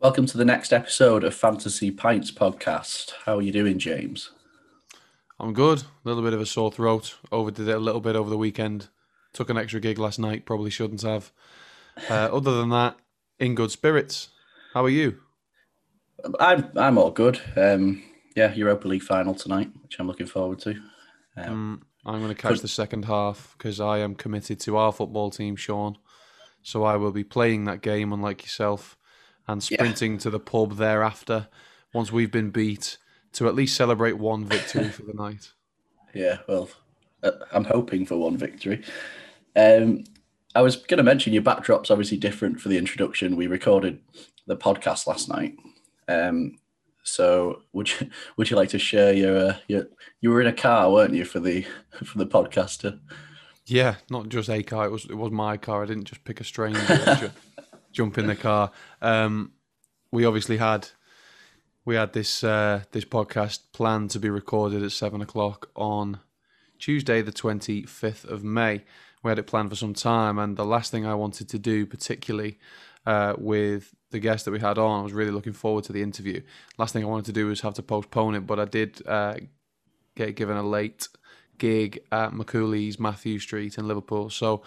Welcome to the next episode of Fantasy Pints podcast. How are you doing, James? I'm good. A little bit of a sore throat. Overdid it a little bit over the weekend. Took an extra gig last night. Probably shouldn't have. Uh, other than that, in good spirits. How are you? I'm I'm all good. Um, yeah, Europa League final tonight, which I'm looking forward to. Um, I'm going to catch the second half because I am committed to our football team, Sean. So I will be playing that game, unlike yourself and sprinting yeah. to the pub thereafter once we've been beat to at least celebrate one victory for the night. Yeah, well, uh, I'm hoping for one victory. Um, I was going to mention your backdrop's obviously different for the introduction. We recorded the podcast last night. Um, so would you would you like to share your uh, your you were in a car, weren't you, for the for the podcaster? Yeah, not just a car. It was it was my car. I didn't just pick a stranger jump in the car. Um, we obviously had we had this uh, this podcast planned to be recorded at seven o'clock on Tuesday, the twenty fifth of May. We had it planned for some time, and the last thing I wanted to do, particularly uh, with the guest that we had on, I was really looking forward to the interview. Last thing I wanted to do was have to postpone it, but I did uh, get given a late gig at McCooley's Mathew Street in Liverpool, so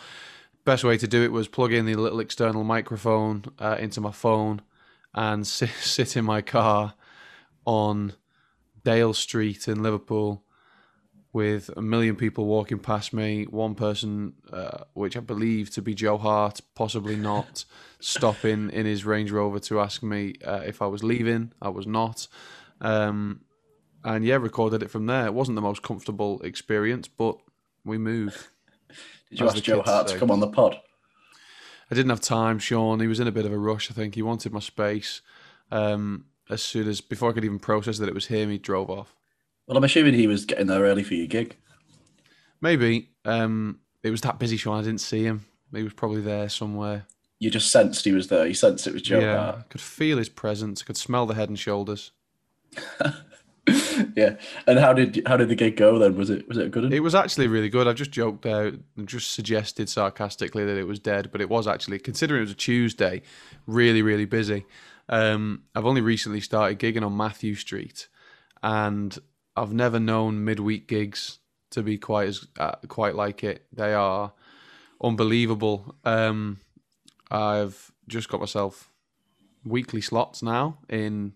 best way to do it was plug in the little external microphone uh, into my phone and sit, sit in my car on Dale Street in Liverpool with a million people walking past me. One person, uh, which I believe to be Joe Hart, possibly not, stopping in his Range Rover to ask me uh, if I was leaving. I was not. Um, and yeah, recorded it from there. It wasn't the most comfortable experience, but we moved. Did you ask Joe Hart to come on the pod? I didn't have time, Sean. He was in a bit of a rush. I think he wanted my space. Um, as soon as before I could even process that it was him, he drove off. Well, I'm assuming he was getting there early for your gig. Maybe um, it was that busy, Sean. I didn't see him. He was probably there somewhere. You just sensed he was there. You sensed it was Joe yeah, Hart. I could feel his presence. I could smell the head and shoulders. yeah. And how did how did the gig go then? Was it was it good one? It was actually really good. I've just joked and just suggested sarcastically that it was dead, but it was actually considering it was a Tuesday, really really busy. Um, I've only recently started gigging on Mathew Street, and I've never known midweek gigs to be quite as uh, quite like it. They are unbelievable. Um, I've just got myself weekly slots now in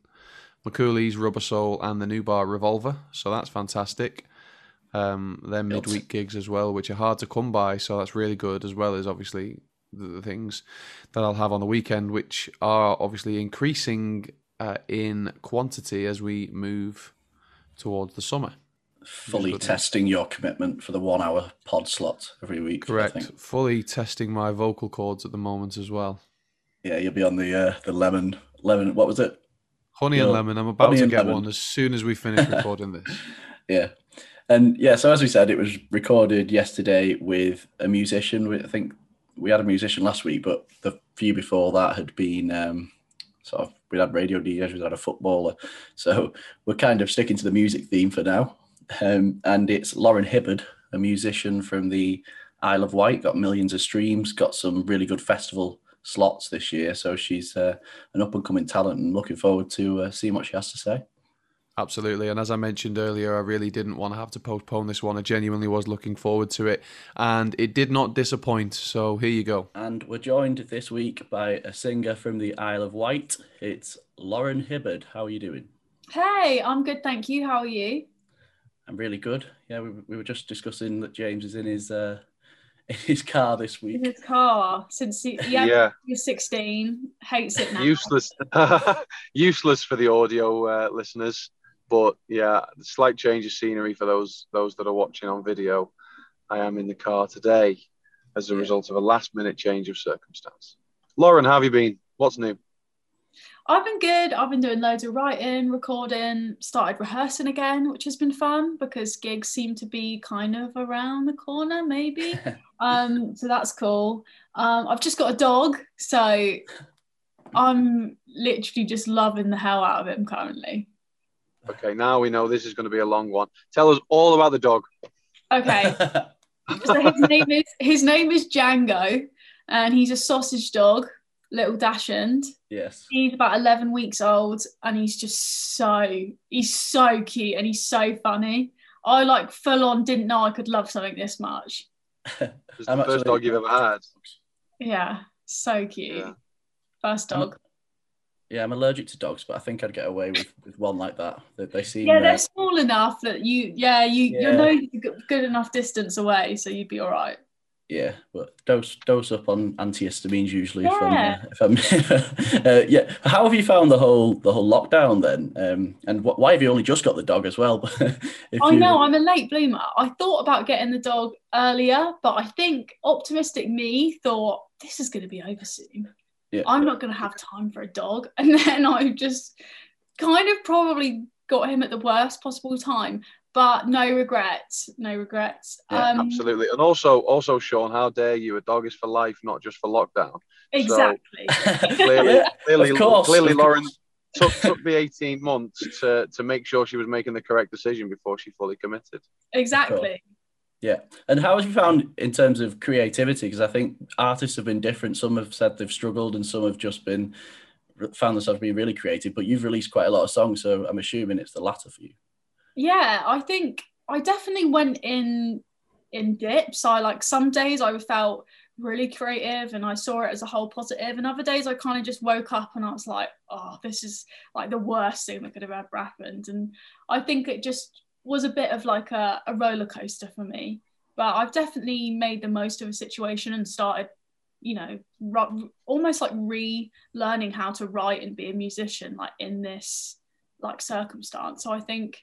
McCooley's, Rubber Soul, and the new bar Revolver. So that's fantastic. Um, they're midweek gigs as well, which are hard to come by. So that's really good, as well as obviously the, the things that I'll have on the weekend, which are obviously increasing uh, in quantity as we move towards the summer. Fully testing your commitment for the one hour pod slot every week. Correct. Fully testing my vocal cords at the moment as well. Yeah, you'll be on the uh, the lemon lemon. What was it? Honey and lemon. I'm about to get lemon. one as soon as we finish recording this. yeah. And yeah, so as we said, it was recorded yesterday with a musician. I think we had a musician last week, but the few before that had been um, sort of we had radio DJs, we had a footballer. So we're kind of sticking to the music theme for now. Um, and it's Lauran Hibberd, a musician from the Isle of Wight, got millions of streams, got some really good festival slots this year. So she's uh, an up and coming talent and looking forward to uh, seeing what she has to say. Absolutely. And as I mentioned earlier, I really didn't want to have to postpone this one. I genuinely was looking forward to it. And it did not disappoint. So here you go. And we're joined this week by a singer from the Isle of Wight. It's Lauran Hibberd. How are you doing? Hey, I'm good. Thank you. How are you? I'm really good. Yeah, we, we were just discussing that James is in his uh, in his car this week. In his car since he, yeah, yeah. he was 16, hates it now. Useless, useless for the audio uh, listeners. But yeah, slight change of scenery for those those that are watching on video. I am in the car today as a yeah. result of a last minute change of circumstance. Lauran, how have you been? What's new? I've been good. I've been doing loads of writing, recording, started rehearsing again, which has been fun because gigs seem to be kind of around the corner, maybe. um, so that's cool. Um, I've just got a dog, so I'm literally just loving the hell out of him currently. Okay, now we know this is going to be a long one. Tell us all about the dog. Okay. so his name is his name is Django, and he's a sausage dog little Dachshund. Yes. He's about 11 weeks old and he's just so, he's so cute and he's so funny. I like full on didn't know I could love something this much. It's I'm the first actually- dog you've ever had. Yeah, so cute. Yeah. First I'm a- dog. Yeah, I'm allergic to dogs, but I think I'd get away with, with one like that. They, they seem. Yeah, uh, they're small enough that you, yeah, you, Yeah. you're no good- good enough distance away, so you'd be all right. Yeah, but dose dose up on antihistamines usually. Yeah. If I'm, if I'm uh, yeah. How have you found the whole the whole lockdown then? Um, and wh- why have you only just got the dog as well? I you- know I'm a late bloomer. I thought about getting the dog earlier, but I think optimistic me thought this is going to be over soon. Yeah. I'm not going to have time for a dog, and then I just kind of probably got him at the worst possible time. But no regrets, no regrets. Yeah, um, Absolutely. And also, also, Sean, how dare you? A dog is for life, not just for lockdown. Exactly. Clearly, clearly, of course, clearly, of Lauran took, took the 18 months to, to make sure she was making the correct decision before she fully committed. exactly. Yeah. And how have you found in terms of creativity? Because I think artists have been different. Some have said they've struggled, and some have just been found themselves being really creative. But you've released quite a lot of songs, so I'm assuming it's the latter for you. Yeah, I think I definitely went in in dips. I like some days I felt really creative and I saw it as a whole positive, and other days I kind of just woke up and I was like, oh, this is like the worst thing that could have ever happened. And I think it just was a bit of like a, a roller coaster for me. But I've definitely made the most of a situation and started, you know, almost like relearning how to write and be a musician, like in this like circumstance. So I think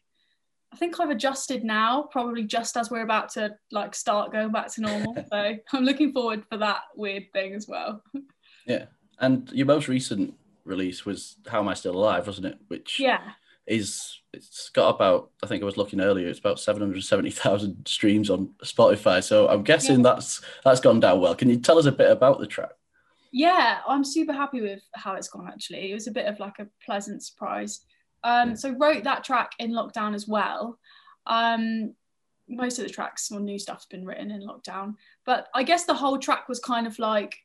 I think I've adjusted now, probably just as we're about to like start going back to normal. so I'm looking forward for that weird thing as well. Yeah. And your most recent release was How Am I Still Alive, wasn't it? Which Yeah. is it's got about I think I was looking earlier, it's about seven hundred seventy thousand streams on Spotify. So I'm guessing that's that's gone down well. Can you tell us a bit about the track? Yeah, I'm super happy with how it's gone actually. It was a bit of like a pleasant surprise. Um, so wrote that track in lockdown as well. Um, most of the tracks or new stuff's been written in lockdown, but I guess the whole track was kind of like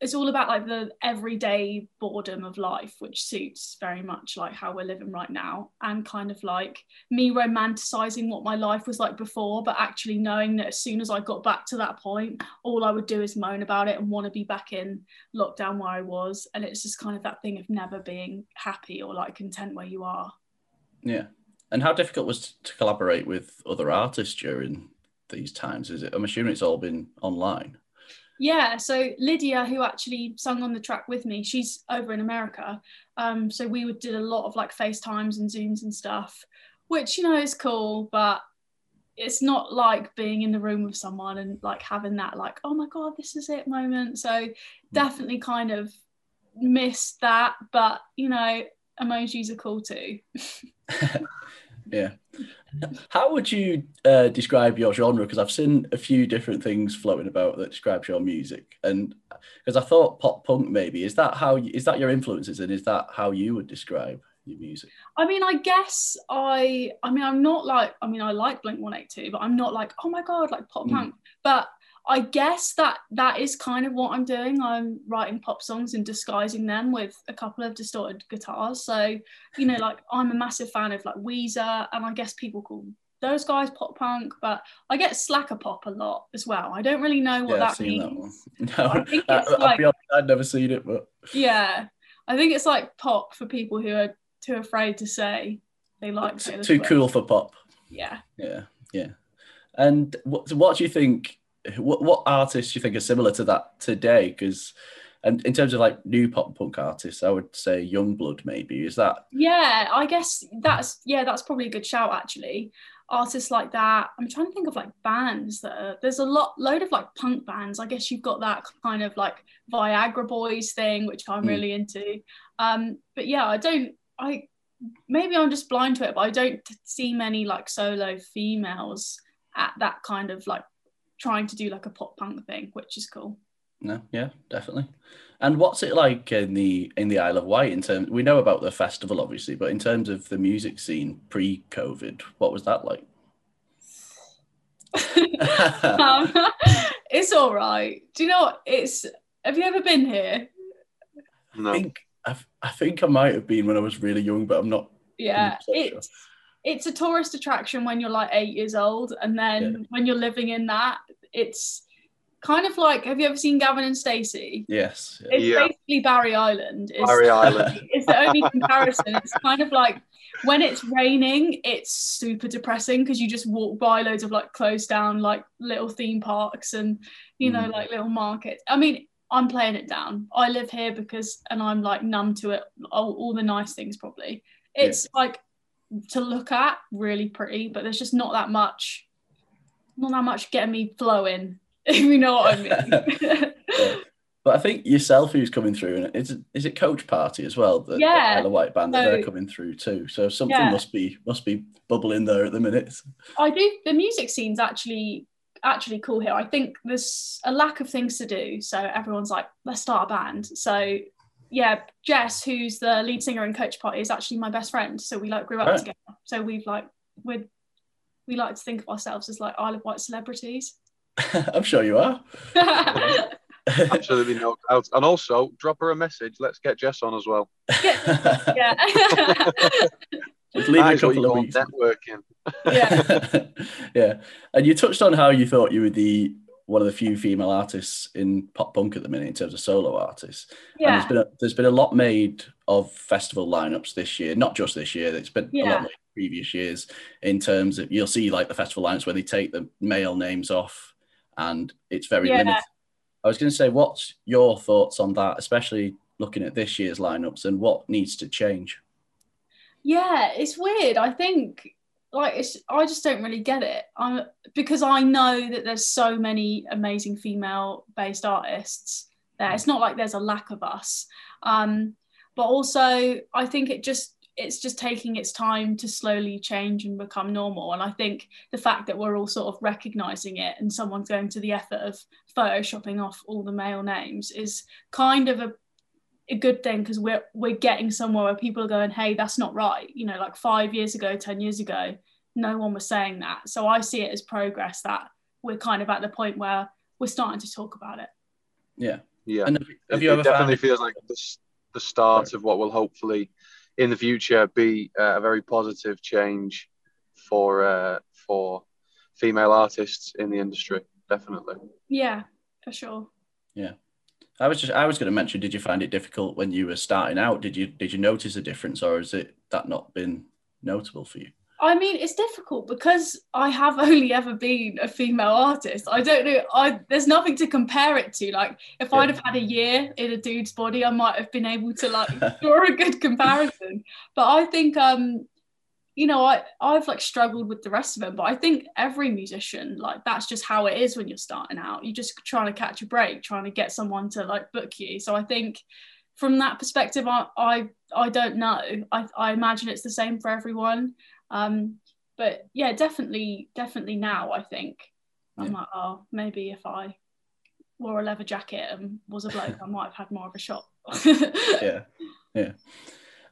it's all about like the everyday boredom of life, which suits very much like how we're living right now, and kind of like me romanticizing what my life was like before, but actually knowing that as soon as I got back to that point, all I would do is moan about it and want to be back in lockdown where I was. And it's just kind of that thing of never being happy or like content where you are. Yeah. And how difficult was to collaborate with other artists during these times? Is it I'm assuming it's all been online. Yeah, so Lydia, who actually sung on the track with me, she's over in America. Um, so we would did a lot of like FaceTimes and Zooms and stuff, which you know is cool, but it's not like being in the room with someone and like having that like, oh my god, this is it moment. So definitely kind of missed that, but you know, emojis are cool too. Yeah. How would you uh, describe your genre? Because I've seen a few different things floating about that describes your music, and because I thought pop punk maybe is that how is that your influences, and is that how you would describe your music? I mean, I guess I, I mean, I'm not like, I mean, I like Blink 182, but I'm not like, oh my God, like pop Mm. punk. But I guess that that is kind of what I'm doing. I'm writing pop songs and disguising them with a couple of distorted guitars. So, you know, like I'm a massive fan of like Weezer, and I guess people call those guys pop punk, but I get slacker pop a lot as well. I don't really know what yeah, I've that seen means. that one. No, I think it's I'll like- honest, I'd never seen it, but Yeah. I think it's like pop for people who are too afraid to say they like too cool for pop. Yeah. Yeah, yeah. And what what do you think? What what artists do you think are similar to that today? Because, and in terms of like new pop punk artists, I would say Yungblud maybe. Is that Yeah, I guess that's yeah, that's probably a good shout actually. Artists like that. I'm trying to think of like bands that are, there's a lot load of like punk bands. I guess you've got that kind of like Viagra Boys thing, which I'm Mm. really into. Um, but yeah, I don't I maybe I'm just blind to it, but I don't see many like solo females at that kind of like trying to do like a pop punk thing, which is cool. no? Yeah, definitely. And what's it like in the in the Isle of Wight? In terms, we know about the festival obviously, but in terms of the music scene pre-COVID, what was that like? um, it's all right. Do you know what? It's have you ever been here? No. think I, I think I might have been when I was really young, but I'm not. Yeah, 100% sure. It's it's a tourist attraction when you're like eight years old, and then Yeah. when you're living in that, it's kind of like. Have you ever seen Gavin and Stacey? Yes. It's Yeah. basically Barry Island. It's, Barry Island. It's the only comparison. It's kind of like when it's raining, it's super depressing because you just walk by loads of like closed down like little theme parks and you know Mm. like little markets. I mean, I'm playing it down. I live here because and I'm like numb to it. All, all the nice things probably. It's like to look at really pretty, but there's just not that much, not that much getting me flowing. If you know what I mean. Yeah. But I think yourself who's coming through, and is it, is it Coach Party as well? The, Yeah. the, the White Band that So- they're coming through too. So something Yeah. must be must be bubbling there at the minute. I do. The music scene's actually actually cool here. I think there's a lack of things to do, so everyone's like, let's start a band. So yeah, Jess, who's the lead singer in Coach Party, is actually my best friend. So we like grew up Right. together. So we've like we we like to think of ourselves as like Isle of Wight celebrities. I'm sure you are. Absolutely no doubt. And also, drop her a message. Let's get Jess on as well. yeah, Just leave it a couple of weeks. networking. yeah, yeah, and you touched on how you thought you were the one of the few female artists in pop punk at the minute in terms of solo artists. And yeah. there's been a, there's been a lot made of festival lineups this year, not just this year. It's been a lot made previous years in terms of you'll see like the festival lineups where they take the male names off, and it's very Yeah. limited. I was going to say, what's your thoughts on that, especially looking at this year's lineups and what needs to change? Yeah, it's weird. I think like it's I just don't really get it. I'm because I know that there's so many amazing female based artists there. It's not like there's a lack of us. Um, but also I think it just it's just taking its time to slowly change and become normal. And I think the fact that we're all sort of recognizing it and someone's going to the effort of photoshopping off all the male names is kind of a a good thing because we're we're getting somewhere where people are going, hey, that's not right. You know, like five years ago, ten years ago, no one was saying that. So I see it as progress that we're kind of at the point where we're starting to talk about it. Yeah. Yeah. And have, have it, you it ever found definitely it- feels like the, the start of what will hopefully in the future be uh, a very positive change for uh, for female artists in the industry. Definitely. Yeah, for sure. I was just I was going to mention. Did you find it difficult when you were starting out? Did you did you notice a difference, or has it that not been notable for you? I mean, it's difficult because I have only ever been a female artist. I don't know. I there's nothing to compare it to. Like, if Yeah. I'd have had a year in a dude's body, I might have been able to like draw a good comparison. But I think, um, you know, I I've like struggled with the rest of them. But I think every musician, like, that's just how it is when you're starting out. You're just trying to catch a break, trying to get someone to like book you. So I think. From that perspective, I, I I don't know. I, I imagine it's the same for everyone. Um, but yeah, definitely, definitely now I think I'm like, oh, maybe if I wore a leather jacket and was a bloke, I might have had more of a shot. yeah, yeah.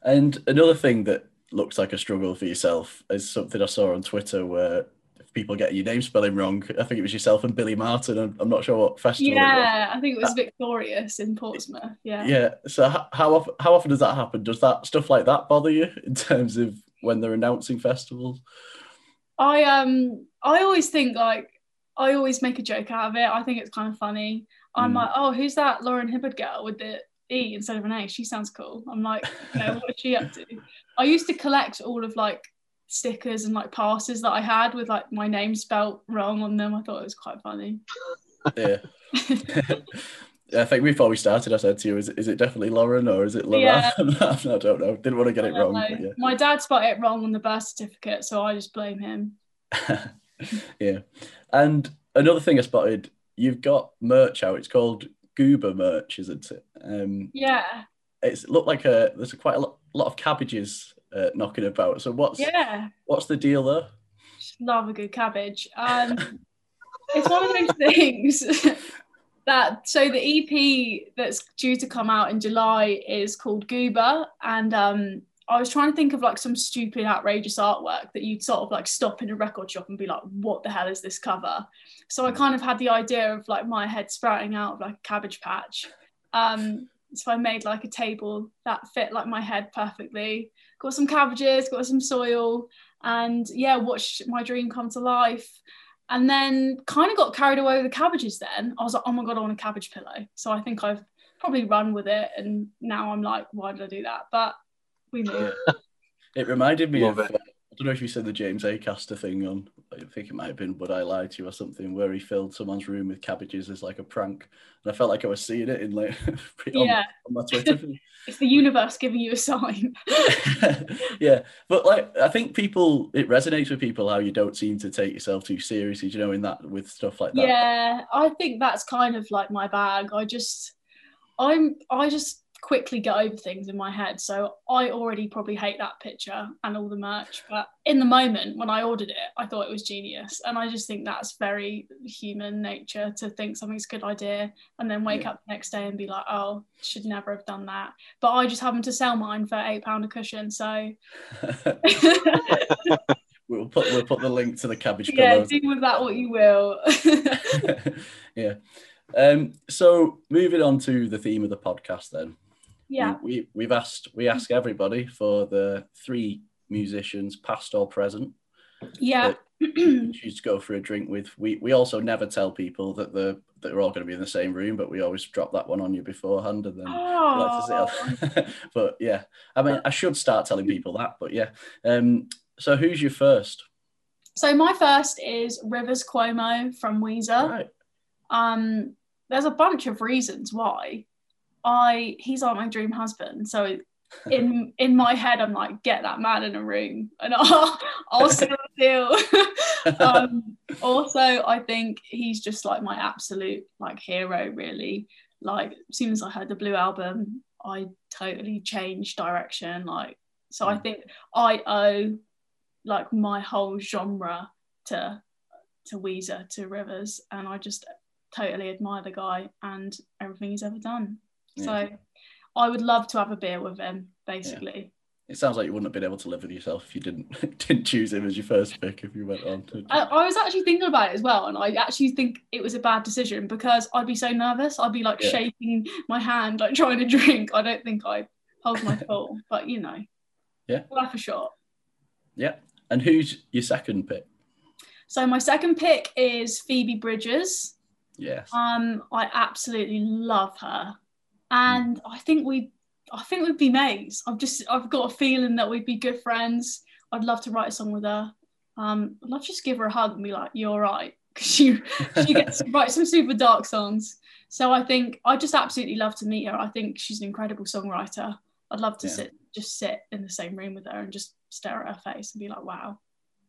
And another thing that looks like a struggle for yourself is something I saw on Twitter where if people get your name spelling wrong, I think it was yourself and Billie Marten. I'm, I'm not sure what festival. it was. yeah, I think it was Victorious in Portsmouth. Yeah. Yeah. So how, how often how often does that happen? Does that stuff like that bother you in terms of when they're announcing festivals? I um I always think like I always make a joke out of it. I think it's kind of funny. I'm Mm. like, oh, who's that Lauren Hibbard girl with the E instead of an A? She sounds cool. I'm like, you know, what is she up to? I used to collect all of like stickers and like passes that I had with like my name spelt wrong on them. I thought it was quite funny. Yeah. I think before we started, I said to you, is it, is it definitely Lauren or is it Lauren? Yeah. I don't know. Didn't want to get it wrong. Know. My dad spelled it wrong on the birth certificate, so I just blame him. yeah. yeah. And another thing I spotted, you've got merch out. It's called Goober merch, isn't it? Um, Yeah, it's looked like a there's quite a lot, lot of cabbages uh, knocking about. So what's yeah. what's the deal there? Love a good cabbage. Um, it's one of those things that so the EP that's due to come out in July is called Goober, and um, I was trying to think of like some stupid, outrageous artwork that you'd sort of like stop in a record shop and be like, "What the hell is this cover?" So I kind of had the idea of like my head sprouting out of like a cabbage patch. Um, So I made like a table that fit like my head perfectly. Got some cabbages, got some soil, and yeah, watched my dream come to life. And then kind of got carried away with the cabbages then. I was like, oh my God, I want a cabbage pillow. So I think I've probably run with it. And now I'm like, why did I do that? But we knew. It reminded me Love of. it. Uh, I don't know if you said the James Acaster thing on. I think it might have been, but I Lie to you or something, where he filled someone's room with cabbages as like a prank, and I felt like I was seeing it in like on, Yeah. on my Twitter. It's the universe giving you a sign. yeah, but like I think people, it resonates with people how you don't seem to take yourself too seriously. You know in that with stuff like that? yeah, I think that's kind of like my bag. I just, I'm, I just quickly get over things in my head. So I already probably hate that picture and all the merch. But in the moment when I ordered it, I thought it was genius. And I just think that's very human nature to think something's a good idea and then wake Yeah. up the next day and be like, oh, should never have done that. But I just happened to sell mine for eight pound a cushion. So we'll put we'll put the link to the cabbage yeah, pillow. do with that what you will. yeah. Um, so moving on to the theme of the podcast, then. Yeah. We, we we've asked we ask everybody for the three musicians, past or present, Yeah. choose to go for a drink with. We we also never tell people that the that they're all going to be in the same room, but we always drop that one on you beforehand, and then. we like to Oh, but yeah, I mean, I should start telling people that, but yeah. Um, so who's your first? so my first is Rivers Cuomo from Weezer. Right. Um, there's a bunch of reasons why. I he's like my dream husband. So in in my head, I'm like, get that man in a room, and I'll I'll seal the deal. um, also, I think he's just like my absolute like hero. Really, like as soon as I heard the Blue album, I totally changed direction. Like, so I Mm. think I owe like my whole genre to to Weezer, to Rivers, and I just totally admire the guy and everything he's ever done. So I would love to have a beer with him, basically. It sounds like you wouldn't have been able to live with yourself if you didn't didn't choose him as your first pick. If you went on to, I, I was actually thinking about it as well, and I actually think it was a bad decision because I'd be so nervous. I'd be like Yeah. shaking my hand, like trying to drink. I don't think I'd hold my full, but you know, Yeah. worth a shot. yeah. And who's your second pick? So my second pick is Phoebe Bridgers. Yes. Um, I absolutely love her, and I think we, I think we'd be mates. I've just, I've got a feeling that we'd be good friends. I'd love to write a song with her. Um, I'd love to just give her a hug and be like, "You're all right," because she, she gets to write some super dark songs. So I think I just absolutely love to meet her. I think she's an incredible songwriter. I'd love to Yeah. sit, just sit in the same room with her and just stare at her face and be like, "Wow."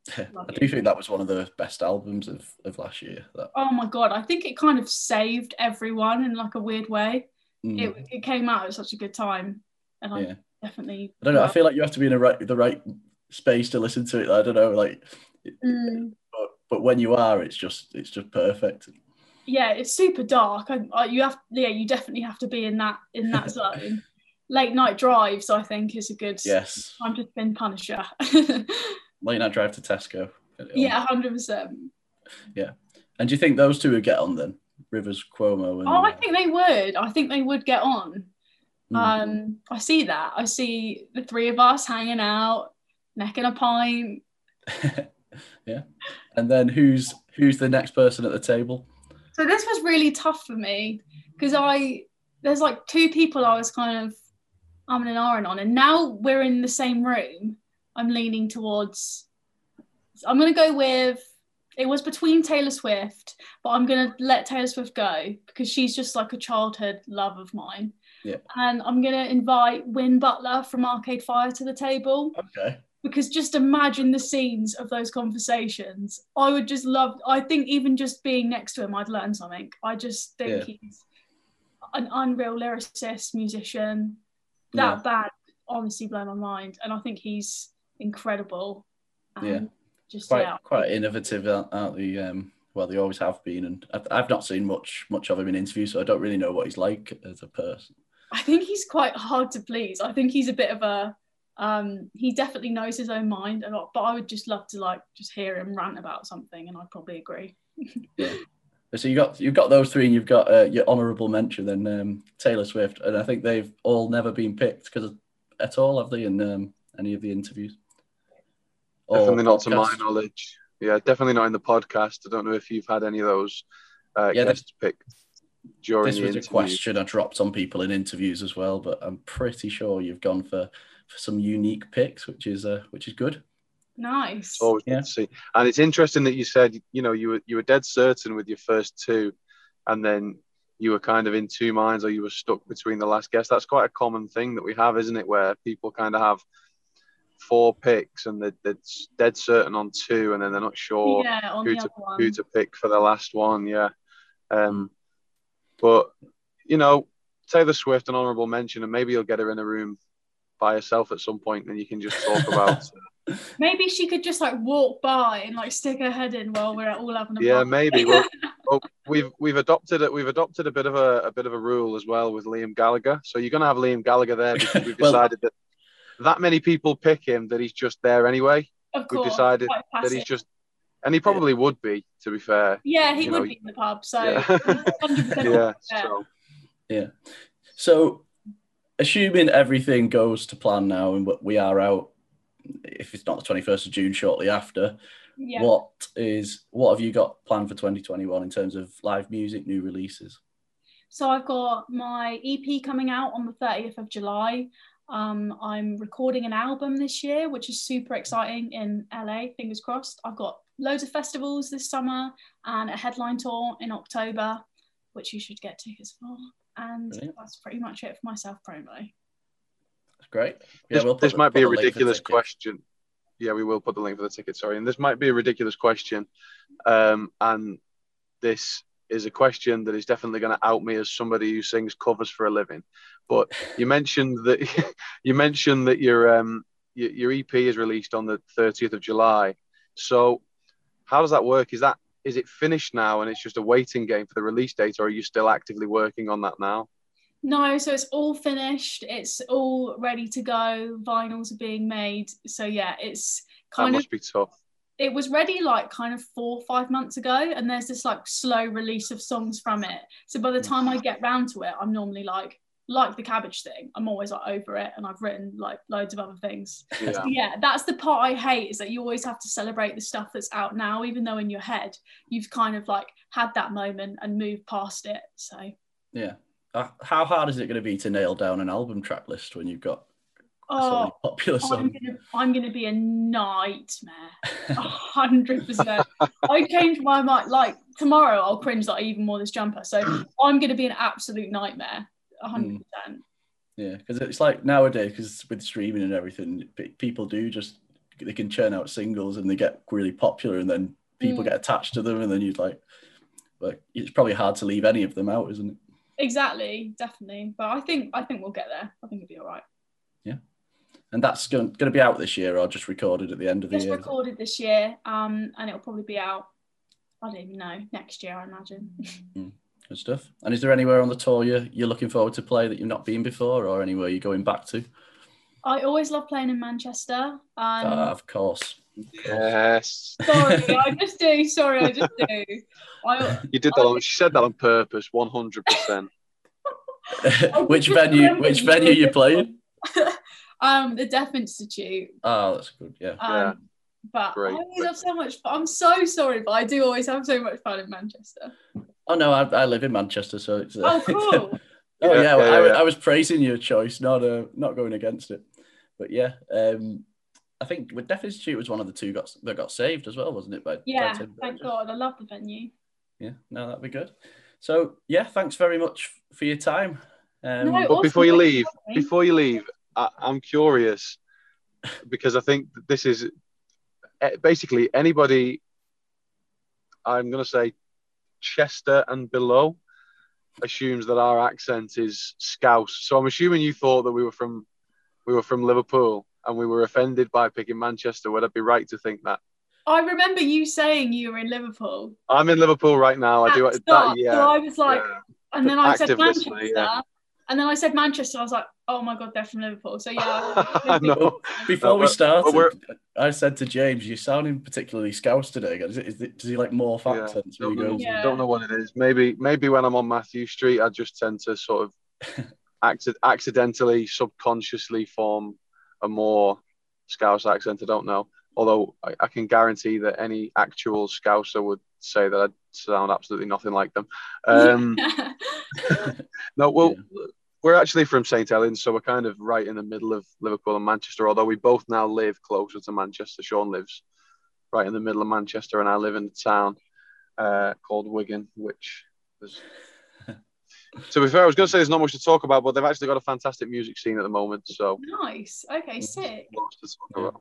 I you. do think that was one of the best albums of, of last year. That Oh my god, I think it kind of saved everyone in like a weird way. Mm, it, it came out at such a good time and I yeah. definitely I don't know. I feel like you have to be in a right the right space to listen to it. I don't know, like, Mm, but but when you are, it's just it's just perfect. yeah it's super dark I, I, you have yeah you definitely have to be in that in that zone late night drives I think is a good Yes. time to spin Punisher Late night drive to Tesco. yeah 100% Yeah, And do you think those two would get on then? Rivers Cuomo and oh I think they would I think they would get on Mm. um I see that I see the three of us hanging out necking a pint yeah. And then who's who's the next person at the table? So this was really tough for me because I there's like two people I was kind of I'm and ahhing on, and now we're in the same room. I'm leaning towards. I'm gonna go with. It was between Taylor Swift, but I'm gonna let Taylor Swift go because she's just like a childhood love of mine. Yeah. And I'm gonna invite Win Butler from Arcade Fire to the table Okay. because just imagine the scenes of those conversations. I would just love. I think even just being next to him, I'd learn something. I just think Yeah. he's an unreal lyricist, musician. That Yeah. band honestly blown my mind, and I think he's incredible. And Yeah. Just Quite quite innovative, aren't aren't they? Um, well, they always have been, and I've, I've not seen much much of him in interviews, so I don't really know what he's like as a person. I think he's quite hard to please. I think he's a bit of a. Um, he definitely knows his own mind a lot, but I would just love to like just hear him rant about something, and I'd probably agree. Yeah. So you got you've got those three, and you've got uh, your honourable mention, then um, Taylor Swift, and I think they've all never been picked because at all have they in um, any of the interviews? Or Definitely not to my knowledge. Yeah, definitely not in the podcast. I don't know if you've had any of those uh, Yeah, guests picked during This the was a question I dropped on people in interviews as well, but I'm pretty sure you've gone for, for some unique picks, which is uh, which is good. Nice. It's always Yeah. good to see. And it's interesting that you said, you know, you were you were dead certain with your first two, and then you were kind of in two minds, or you were stuck between the last guest. That's quite a common thing that we have, isn't it? Where people kind of have four picks and they're, they're dead certain on two, and then they're not sure yeah, who to who to pick for the last one. Yeah. Um, but you know, Taylor Swift, an honourable mention, and maybe you'll get her in a room by herself at some point, and you can just talk about. Maybe she could just like walk by and like stick her head in while we're all having a yeah, party. maybe. Well, well, we've we've adopted it. We've adopted a bit of a, a bit of a rule as well with Liam Gallagher. So you're going to have Liam Gallagher there because we've Well- decided that that many people pick him that he's just there anyway. of course, We've decided that he's just, and he probably would be, to be fair. Yeah, he you would know, be in the pub. So Yeah. 100% Yeah. Yeah. So So, assuming everything goes to plan now, and we are out, if it's not the twenty first of June, shortly after, yeah. what is what have you got planned for twenty twenty one in terms of live music, new releases? So I've got my EP coming out on the 30th of July. Um, I'm recording an album this year, which is super exciting in LA, fingers crossed. I've got loads of festivals this summer and a headline tour in October, which you should get tickets for. And Brilliant. that's pretty much it for myself promo. That's great. this, we'll put this the- might be put a the link for ridiculous question. Yeah, we will put the link for the ticket. Sorry, and this might be a ridiculous question, um, and this is a question that is definitely going to out me as somebody who sings covers for a living. But you mentioned that you mentioned that your um your, your EP is released on the 30th of July. So how does that work? Is that is it finished now and it's just a waiting game for the release date, or are you still actively working on that now? No, so it's all finished. It's all ready to go. Vinyls are being made. So yeah, it's That kind of must be tough. It was ready like kind of four or five months ago and there's this like slow release of songs from it. So by the time i get round to it i'm normally like like the cabbage thing. I'm always like over it and i've written like loads of other things. Yeah. So, yeah that's the part i hate is that you always have to celebrate the stuff that's out now even though in your head you've kind of like had that moment and moved past it so. Yeah. Uh, how hard is it going to be to nail down an album track list when you've got oh popular I'm gonna, I'm gonna be a nightmare. Hundred percent. I changed my mind. Like tomorrow, I'll cringe that I even wore this jumper. So I'm gonna be an absolute nightmare. Hundred percent. Yeah, because it's like nowadays, because with streaming and everything, pe- people do just they can churn out singles and they get really popular, and then people Mm. get attached to them, and then you'd like, like it's probably hard to leave any of them out, isn't it? Exactly, definitely. But I think I think we'll get there. I think it'll be all right. And that's going, going to be out this year, or just recorded at the end of the Just year. recorded this year, um, and it'll probably be out. I don't even know next year. I imagine. Good stuff. And is there anywhere on the tour you you're looking forward to play that you've not been before, or anywhere you're going back to? I always love playing in Manchester. Um, Ah, of course. Yes. sorry, I just do. Sorry, I just do. I, You did that. On, she said that on purpose, one hundred percent. which venue? Which venue were- you playing? Um, the Deaf Institute. Oh, that's good. Yeah. Um, Yeah. But Great. I always have so much fun. I'm so sorry, but I do always have so much fun in Manchester. Oh no, I, I live in Manchester, so it's. Uh, Oh, cool. oh Yeah, yeah, yeah, I, yeah. I was praising your choice, not uh, not going against it. But yeah, um, I think with Deaf Institute was one of the two got that got saved as well, wasn't it? By, by yeah, Tim thank God. I love the venue. Yeah, no, that'd be good. So yeah, thanks very much for your time. Um, No, But Awesome, before you leave, for having me. before you leave, I, I'm curious because I think that this is eh, basically anybody. I'm going to say Chester and below assumes that our accent is Scouse. So I'm assuming you thought that we were from we were from Liverpool and we were offended by picking Manchester. Would I be right to think that? I remember you saying you were in Liverpool. I'm in Liverpool right now. I do at that. Yeah. So I was like, yeah. and then I said Manchester, yeah. And then I said Manchester. I was like, oh my god, they're from Liverpool. So yeah. I know. Before No, we started, I said to James, "You're sounding particularly Scouse today. Is it, is it, does he like morph Yeah, accents when Don't he know, goes? Yeah. don't know what it is. Maybe maybe when I'm on Mathew Street, I just tend to sort of acci- accidentally, subconsciously form a more Scouse accent. I don't know. Although I, I can guarantee that any actual Scouser would say that I sound absolutely nothing like them. Um, no, well, we're actually from St Helens, so we're kind of right in the middle of Liverpool and Manchester. Although we both now live closer to Manchester. Sean lives right in the middle of Manchester, and I live in a town uh, called Wigan, which is. to be fair, I was going to say there's not much to talk about, but they've actually got a fantastic music scene at the moment, so nice. Okay, sick. lots to talk Yeah.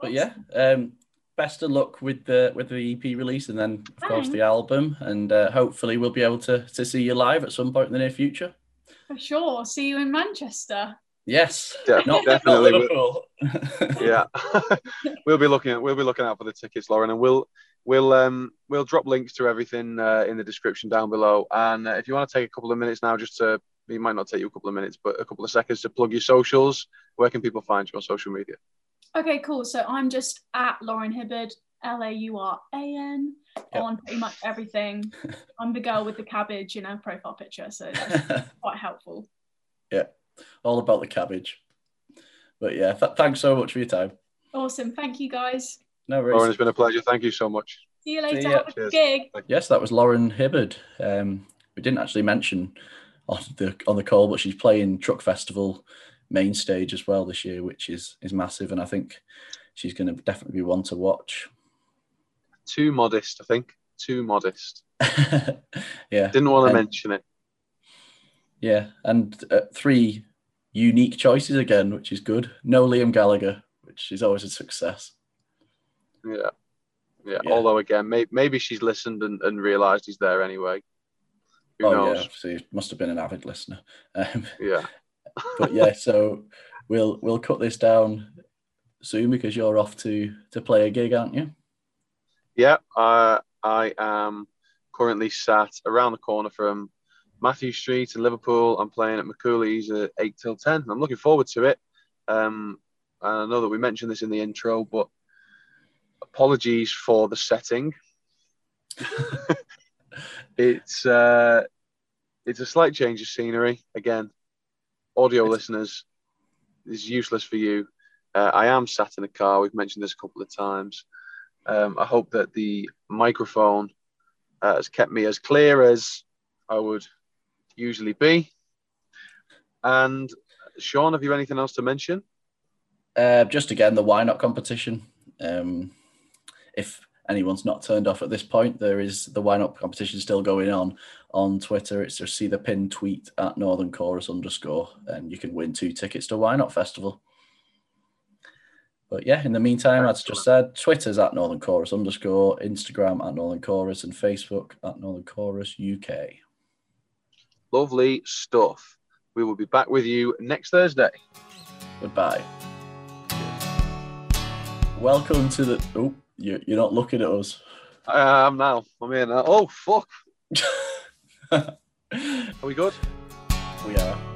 But yeah, um, best of luck with the with the EP release, and then of course the album, and uh, hopefully we'll be able to to see you live at some point in the near future. For sure. See you in Manchester. Yes, Yeah, not, not definitely. Liverpool. yeah, we'll be looking at we'll be looking out for the tickets, Lauran, and we'll we'll um we'll drop links to everything uh, in the description down below. And uh, if you want to take a couple of minutes now, just to it might not take you a couple of minutes, but a couple of seconds to plug your socials. Where can people find you on social media? Okay, cool. So I'm just at Lauran Hibberd, L A U R A N, Yep. on pretty much everything. I'm the girl with the cabbage, in our profile picture. So that's quite helpful. Yeah, all about the cabbage. But yeah, th- thanks so much for your time. Awesome. Thank you guys. No worries. Lauran, it's been a pleasure. Thank you so much. See you See later. ya. Have a gig. Yes, that was Lauran Hibberd. Um, we didn't actually mention on the on the call, but she's playing Truck Festival main stage as well this year, which is is massive, and I think she's going to definitely be one to watch. Too modest, I think. Too modest. yeah, Didn't want to And- mention it. yeah, and uh, three unique choices again, which is good. No Liam Gallagher, which is always a success. Yeah. Yeah. Yeah. Although again, may- maybe she's listened and, and realised he's there anyway. Who oh knows? yeah, so he must have been an avid listener. Um, Yeah. but yeah, so we'll we'll cut this down soon because you're off to to play a gig, aren't you? Yeah, uh, I am currently sat around the corner from Mathew Street in Liverpool. I'm playing at McCooley's at 8 till 10. I'm looking forward to it. Um, and I know that we mentioned this in the intro, but apologies for the setting. it's uh, it's a slight change of scenery. Again, audio listeners is useless for you. Uh, I am sat in a car. We've mentioned this a couple of times. Um, I hope that the microphone uh, has kept me as clear as I would usually be. And Sean, have you anything else to mention? Uh, just again, the why not competition. Um, if anyone's not turned off at this point, there is the why not competition still going on on Twitter. It's just see the pinned tweet at Northern Chorus underscore, and you can win two tickets to Y Not Festival. But yeah, in the meantime, as just said, Twitter's at Northern Chorus underscore, Instagram at Northern Chorus, and Facebook at Northern Chorus UK. Lovely stuff. We will be back with you next Thursday. Goodbye. Welcome to the. Oh, you, you're not looking at us. I am now. I'm here now. Oh, fuck. Are we good? we are.